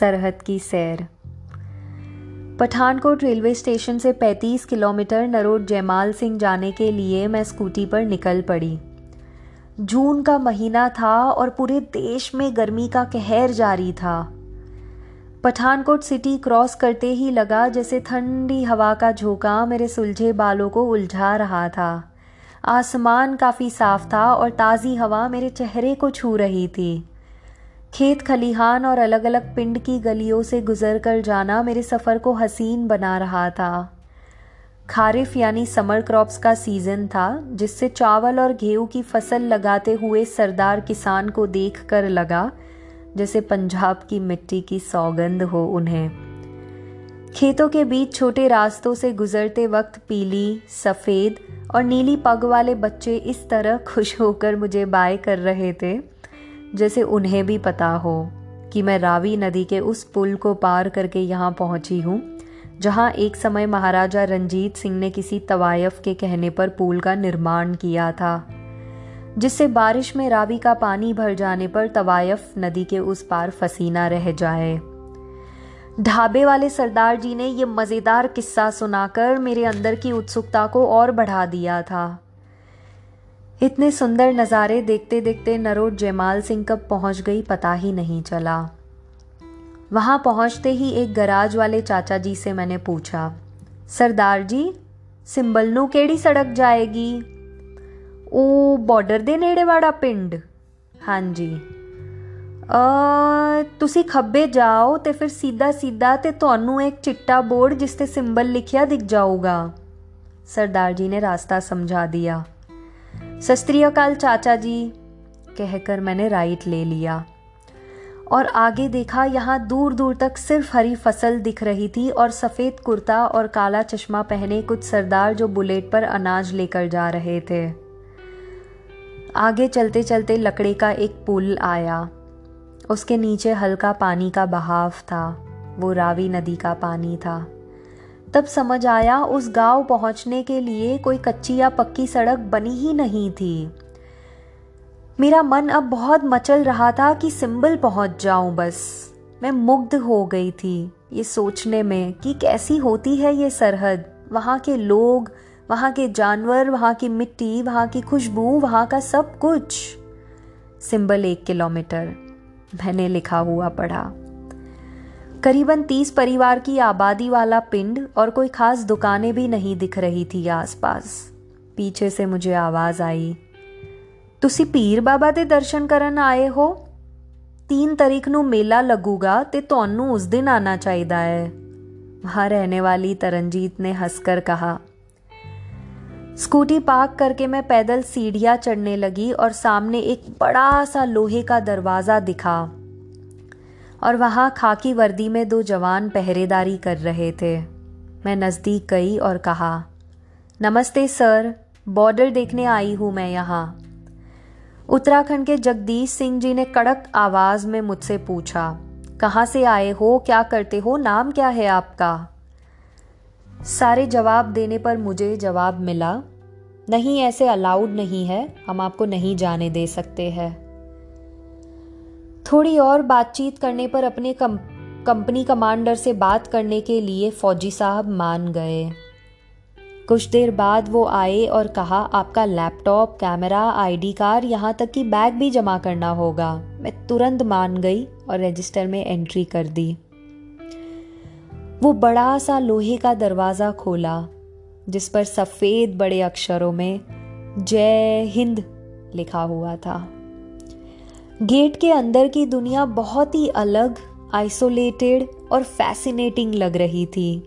सरहद की सैर। पठानकोट रेलवे स्टेशन से 35 किलोमीटर नरोड जयमाल सिंह जाने के लिए मैं स्कूटी पर निकल पड़ी। जून का महीना था और पूरे देश में गर्मी का कहर जारी था। पठानकोट सिटी क्रॉस करते ही लगा जैसे ठंडी हवा का झोंका मेरे सुलझे बालों को उलझा रहा था। आसमान काफ़ी साफ़ था और ताज़ी हवा मेरे चेहरे को छू रही थी। खेत खलिहान और अलग अलग पिंड की गलियों से गुजर कर जाना मेरे सफ़र को हसीन बना रहा था। खारिफ यानी समर क्रॉप्स का सीज़न था, जिससे चावल और गेहूँ की फ़सल लगाते हुए सरदार किसान को देख कर लगा, जैसे पंजाब की मिट्टी की सौगंध हो उन्हें। खेतों के बीच छोटे रास्तों से गुजरते वक्त पीली, सफ़ेद और नीली पग वाले बच्चे इस तरह खुश होकर मुझे बाय कर रहे थे। जैसे उन्हें भी पता हो कि मैं रावी नदी के उस पुल को पार करके यहाँ पहुँची हूँ, जहाँ एक समय महाराजा रंजीत सिंह ने किसी तवायफ के कहने पर पुल का निर्माण किया था, जिससे बारिश में रावी का पानी भर जाने पर तवायफ नदी के उस पार फसीना रह जाए। ढाबे वाले सरदार जी ने यह मज़ेदार किस्सा सुनाकर मेरे अंदर की उत्सुकता को और बढ़ा दिया था। इतने सुंदर नज़ारे देखते देखते नरोट जयमाल सिंह कब पहुंच गई पता ही नहीं चला वहां पहुंचते ही एक गराज वाले चाचा जी से मैंने पूछा सरदार जी सिंबल नू केड़ी सड़क जाएगी ओ बॉर्डर दे नेड़े वाड़ा पिंड हाँ जी ਤੁਸੀਂ ਖੱਬੇ ਜਾਓ ਤੇ ਫਿਰ ਸਿੱਧਾ ਸਿੱਧਾ ਤੇ ਤੁਹਾਨੂੰ ਇੱਕ ਚਿੱਟਾ ਬੋਰਡ ਜਿਸ ਤੇ ਸਿੰਬਲ ਲਿਖਿਆ ਦਿਖ ਜਾਊਗਾ सरदार जी ने रास्ता समझा दिया सस्त्रियकाल चाचा जी, कहकर मैंने राइट ले लिया। और आगे देखा, यहाँ दूर दूर तक सिर्फ़ हरी फ़सल दिख रही थी और सफ़ेद कुर्ता और काला चश्मा पहने कुछ सरदार जो बुलेट पर अनाज लेकर जा रहे थे। आगे चलते चलते लकड़े का एक पुल आया। उसके नीचे हल्का पानी का बहाव था। वो रावी नदी का पानी था। तब समझ आया उस गाँव पहुँचने के लिए कोई कच्ची या पक्की सड़क बनी ही नहीं थी। मेरा मन अब बहुत मचल रहा था कि सिंबल पहुँच जाऊँ बस। मैं मुग्ध हो गई थी ये सोचने में कि कैसी होती है ये सरहद। वहाँ के लोग, वहाँ के जानवर, वहाँ की मिट्टी, वहाँ की खुशबू, वहाँ का सब कुछ। सिंबल एक किलोमीटर, मैंने लिखा हुआ पढ़ा। करीबन तीस परिवार की आबादी वाला पिंड और कोई खास दुकानें भी नहीं दिख रही थी आसपास पीछे से मुझे आवाज आई तुसी पीर बाबा ਦੇ दर्शन ਕਰਨ ਆਏ ਹੋ 3 तारीख ਨੂੰ मेला लगूगा ते ਤੁਹਾਨੂੰ उस दिन आना चाहिए है वहां रहने वाली तरनजीत ने हंसकर कहा स्कूटी पार्क करके मैं पैदल सीढ़ियां चढ़ने लगी और सामने एक बड़ा सा लोहे का दरवाज़ा दिखा और वहाँ खाकी वर्दी में दो जवान पहरेदारी कर रहे थे। मैं नज़दीक गई और कहा, नमस्ते सर, बॉर्डर देखने आई हूँ मैं यहाँ। उत्तराखंड के जगदीश सिंह जी ने कड़क आवाज़ में मुझसे पूछा, कहाँ से आए हो, क्या करते हो, नाम क्या है आपका? सारे जवाब देने पर मुझे जवाब मिला, नहीं, ऐसे अलाउड नहीं है, हम आपको नहीं जाने दे सकते हैं। थोड़ी और बातचीत करने पर अपने कम, कंपनी कमांडर से बात करने के लिए फौजी साहब मान गए। कुछ देर बाद वो आए और कहा आपका लैपटॉप कैमरा आईडी कार्ड यहाँ तक कि बैग भी जमा करना होगा। मैं तुरंत मान गई और रजिस्टर में एंट्री कर दी। वो बड़ा सा लोहे का दरवाज़ा खोला जिस पर सफ़ेद बड़े अक्षरों में जय हिंद लिखा हुआ था। गेट के अंदर की दुनिया बहुत ही अलग आइसोलेटेड और फैसिनेटिंग लग रही थी।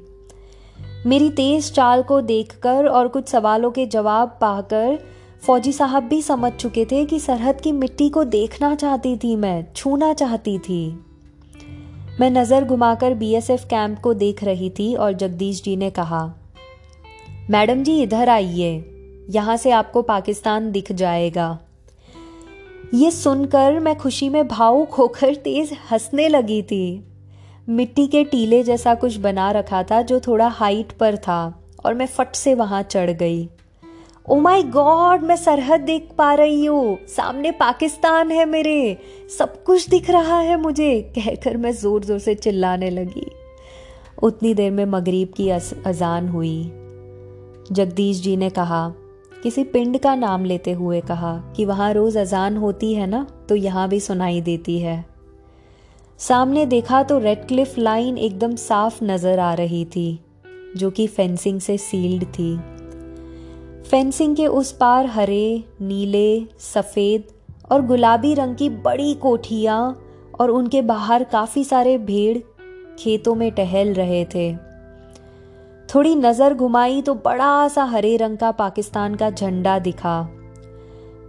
मेरी तेज चाल को देखकर और कुछ सवालों के जवाब पाकर फौजी साहब भी समझ चुके थे कि सरहद की मिट्टी को देखना चाहती थी मैं, छूना चाहती थी। मैं नज़र घुमाकर बीएसएफ कैंप को देख रही थी और जगदीश जी ने कहा, मैडम जी, इधर आइए। यहाँ से आपको पाकिस्तान दिख जाएगा। ये सुनकर मैं खुशी में भावुक होकर तेज हंसने लगी थी। मिट्टी के टीले जैसा कुछ बना रखा था जो थोड़ा हाइट पर था और मैं फट से वहाँ चढ़ गई। ओ माई गॉड मैं सरहद देख पा रही हूँ। सामने पाकिस्तान है मेरे। सब कुछ दिख रहा है मुझे, कहकर मैं ज़ोर ज़ोर से चिल्लाने लगी। उतनी देर में मगरीब की अजान हुई। जगदीश जी ने कहा किसी पिंड का नाम लेते हुए कहा कि वहाँ रोज़ अजान होती है ना तो यहाँ भी सुनाई देती है। सामने देखा तो रेड क्लिफ लाइन एकदम साफ़ नज़र आ रही थी, जो कि फेंसिंग से सील्ड थी। फेंसिंग के उस पार हरे, नीले, सफ़ेद और गुलाबी रंग की बड़ी कोठियाँ और उनके बाहर काफ़ी सारे भेड़ खेतों में टहल रहे थे। थोड़ी नज़र घुमाई तो बड़ा सा हरे रंग का पाकिस्तान का झंडा दिखा।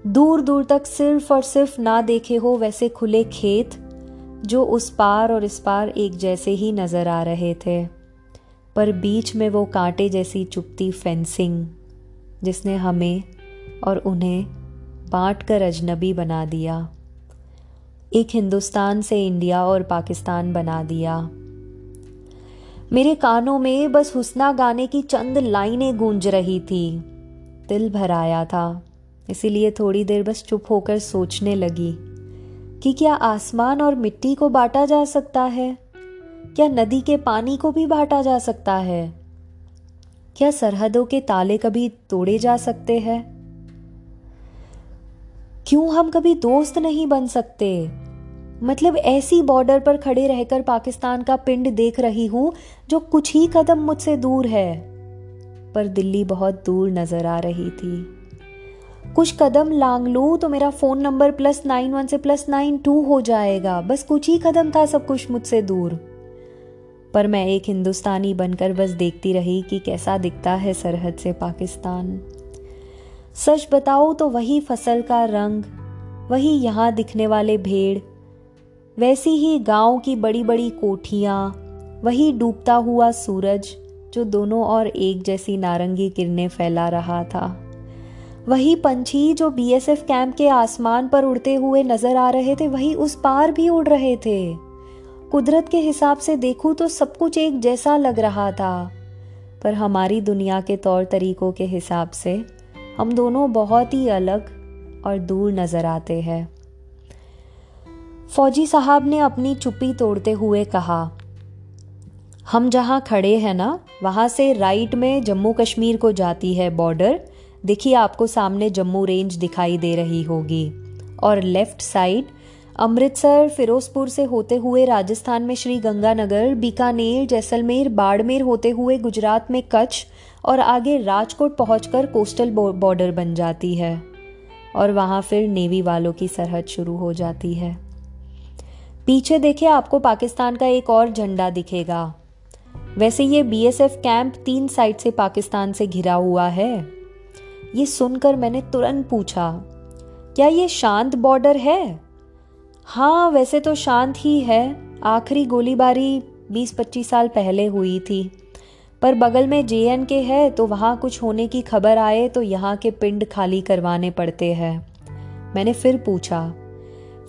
दूर दूर तक सिर्फ़ और सिर्फ़ ना देखे हो वैसे खुले खेत, जो उस पार और इस पार एक जैसे ही नज़र आ रहे थे। पर बीच में वो कांटे जैसी चुपती फेंसिंग, जिसने हमें और उन्हें बांट कर अजनबी बना दिया। एक हिंदुस्तान से इंडिया और पाकिस्तान बना दिया। मेरे कानों में बस हुसना गाने की चंद लाइनें गूंज रही थी। दिल भर आया था। इसीलिए थोड़ी देर बस चुप होकर सोचने लगी कि क्या आसमान और मिट्टी को बांटा जा सकता है? क्या नदी के पानी को भी बांटा जा सकता है? क्या सरहदों के ताले कभी तोड़े जा सकते हैं? क्यों हम कभी दोस्त नहीं बन सकते? मतलब ऐसी बॉर्डर पर खड़े रहकर पाकिस्तान का पिंड देख रही हूँ, जो कुछ ही कदम मुझसे दूर है। पर दिल्ली बहुत दूर नज़र आ रही थी। कुछ कदम लांग लू तो मेरा phone number plus nine one से प्लस नाइन टू हो जाएगा। बस कुछ ही कदम था सब कुछ मुझसे दूर। पर मैं एक हिंदुस्तानी बनकर बस देखती रही कि कैसा दिखता है सरहद से पाकिस्तान। सच बताओ तो वही फ़सल का रंग, वही यहाँ दिखने वाले भेड़ वैसी ही गाँव की बड़ी बड़ी कोठियाँ, वही डूबता हुआ सूरज, जो दोनों ओर एक जैसी नारंगी किरणें फैला रहा था। वही पंछी जो बीएसएफ कैंप के आसमान पर उड़ते हुए नज़र आ रहे थे, वही उस पार भी उड़ रहे थे। कुदरत के हिसाब से देखूँ तो सब कुछ एक जैसा लग रहा था। पर हमारी दुनिया के तौर तरीकों के हिसाब से, हम दोनों बहुत ही अलग और दूर नज़र आते हैं। फौजी साहब ने अपनी चुप्पी तोड़ते हुए कहा, हम जहाँ खड़े हैं ना, वहाँ से राइट में जम्मू कश्मीर को जाती है बॉर्डर। देखिए, आपको सामने जम्मू रेंज दिखाई दे रही होगी। और लेफ़्ट साइड, अमृतसर, फिरोजपुर से होते हुए राजस्थान में श्री गंगानगर, बीकानेर, जैसलमेर, बाड़मेर होते हुए गुजरात में कच्छ और आगे राजकोट पहुंचकर कोस्टल बॉर्डर बन जाती है। और वहाँ फिर नेवी वालों की सरहद शुरू हो जाती है। पीछे देखिए आपको पाकिस्तान का एक और झंडा दिखेगा। वैसे ये बीएसएफ कैंप तीन साइड से पाकिस्तान से घिरा हुआ है। ये सुनकर मैंने तुरंत पूछा, क्या ये शांत बॉर्डर है? हाँ वैसे तो शांत ही है। आखिरी गोलीबारी 20-25 साल पहले हुई थी। पर बगल में जे के है तो वहाँ कुछ होने की खबर आए तो यहाँ के पिंड खाली करवाने पड़ते हैं। मैंने फिर पूछा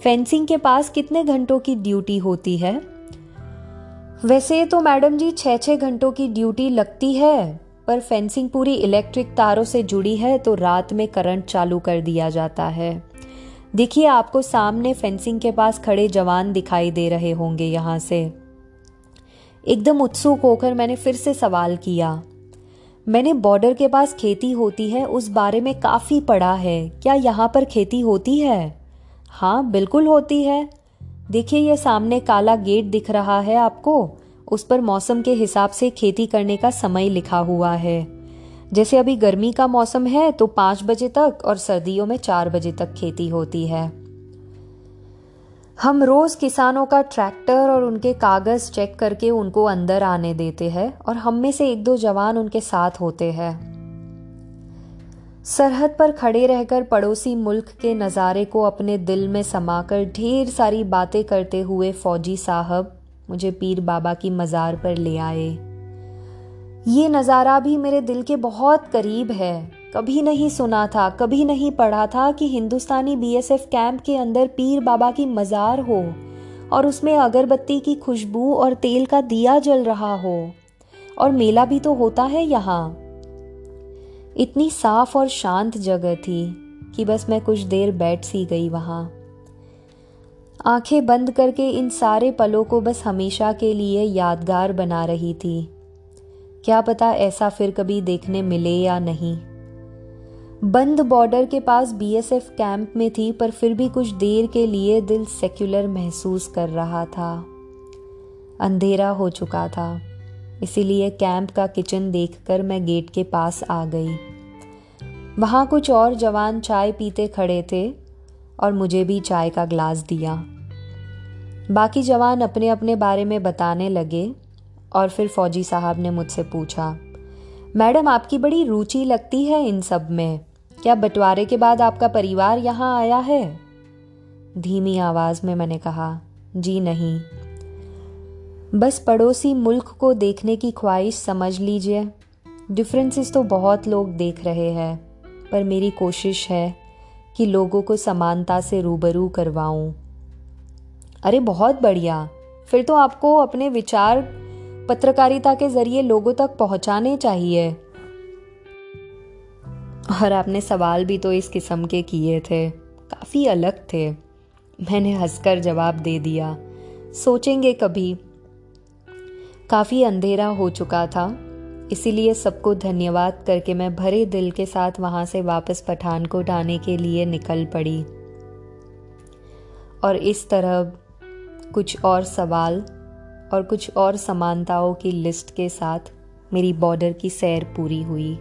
फेंसिंग के पास कितने घंटों की ड्यूटी होती है? वैसे तो मैडम जी छः छः घंटों की ड्यूटी लगती है, पर फेंसिंग पूरी इलेक्ट्रिक तारों से जुड़ी है तो रात में करंट चालू कर दिया जाता है। देखिए, आपको सामने फेंसिंग के पास खड़े जवान दिखाई दे रहे होंगे यहाँ से। एकदम उत्सुक होकर मैंने फिर से सवाल किया। मैंने बॉर्डर के पास खेती होती है, उस बारे में काफ़ी पढ़ा है। क्या यहाँ पर खेती होती है? हाँ बिल्कुल होती है। देखिए, ये सामने काला गेट दिख रहा है आपको। उस पर मौसम के हिसाब से खेती करने का समय लिखा हुआ है। जैसे अभी गर्मी का मौसम है तो पाँच बजे तक और सर्दियों में चार बजे तक खेती होती है। हम रोज किसानों का ट्रैक्टर और उनके कागज़ चेक करके उनको अंदर आने देते हैं और हम में से एक दो जवान उनके साथ होते हैं। सरहद पर खड़े रहकर पड़ोसी मुल्क के नज़ारे को अपने दिल में समाकर ढेर सारी बातें करते हुए फौजी साहब मुझे पीर बाबा की मज़ार पर ले आए। ये नज़ारा भी मेरे दिल के बहुत करीब है। कभी नहीं सुना था, कभी नहीं पढ़ा था कि हिंदुस्तानी बीएसएफ कैंप के अंदर पीर बाबा की मज़ार हो और उसमें अगरबत्ती की खुशबू और तेल का दिया जल रहा हो। और मेला भी तो होता है यहाँ। इतनी साफ़ और शांत जगह थी कि बस मैं कुछ देर बैठ सी गई वहाँ। आँखें बंद करके इन सारे पलों को बस हमेशा के लिए यादगार बना रही थी। क्या पता ऐसा फिर कभी देखने मिले या नहीं। बंद बॉर्डर के पास बीएसएफ कैंप में थी, पर फिर भी कुछ देर के लिए दिल सेक्युलर महसूस कर रहा था। अंधेरा हो चुका था। इसीलिए कैंप का किचन देखकर मैं गेट के पास आ गई। वहाँ कुछ और जवान चाय पीते खड़े थे और मुझे भी चाय का ग्लास दिया। बाकी जवान अपने अपने बारे में बताने लगे और फिर फौजी साहब ने मुझसे पूछा, मैडम, आपकी बड़ी रुचि लगती है इन सब में। क्या बंटवारे के बाद आपका परिवार यहाँ आया है? धीमी आवाज़ में मैंने कहा, जी नहीं। बस पड़ोसी मुल्क को देखने की ख्वाहिश समझ लीजिए। डिफरेंसेस तो बहुत लोग देख रहे हैं, पर मेरी कोशिश है कि लोगों को समानता से रूबरू करवाऊं। अरे बहुत बढ़िया। फिर तो आपको अपने विचार पत्रकारिता के ज़रिए लोगों तक पहुँचाने चाहिए। और आपने सवाल भी तो इस किस्म के किए थे। काफ़ी अलग थे। मैंने हंसकर जवाब दे दिया। सोचेंगे कभी। काफ़ी अंधेरा हो चुका था, इसीलिए सबको धन्यवाद करके मैं भरे दिल के साथ वहाँ से वापस पठानकोट आने के लिए निकल पड़ी। और इस तरह कुछ और सवाल और कुछ और समानताओं की लिस्ट के साथ मेरी बॉर्डर की सैर पूरी हुई।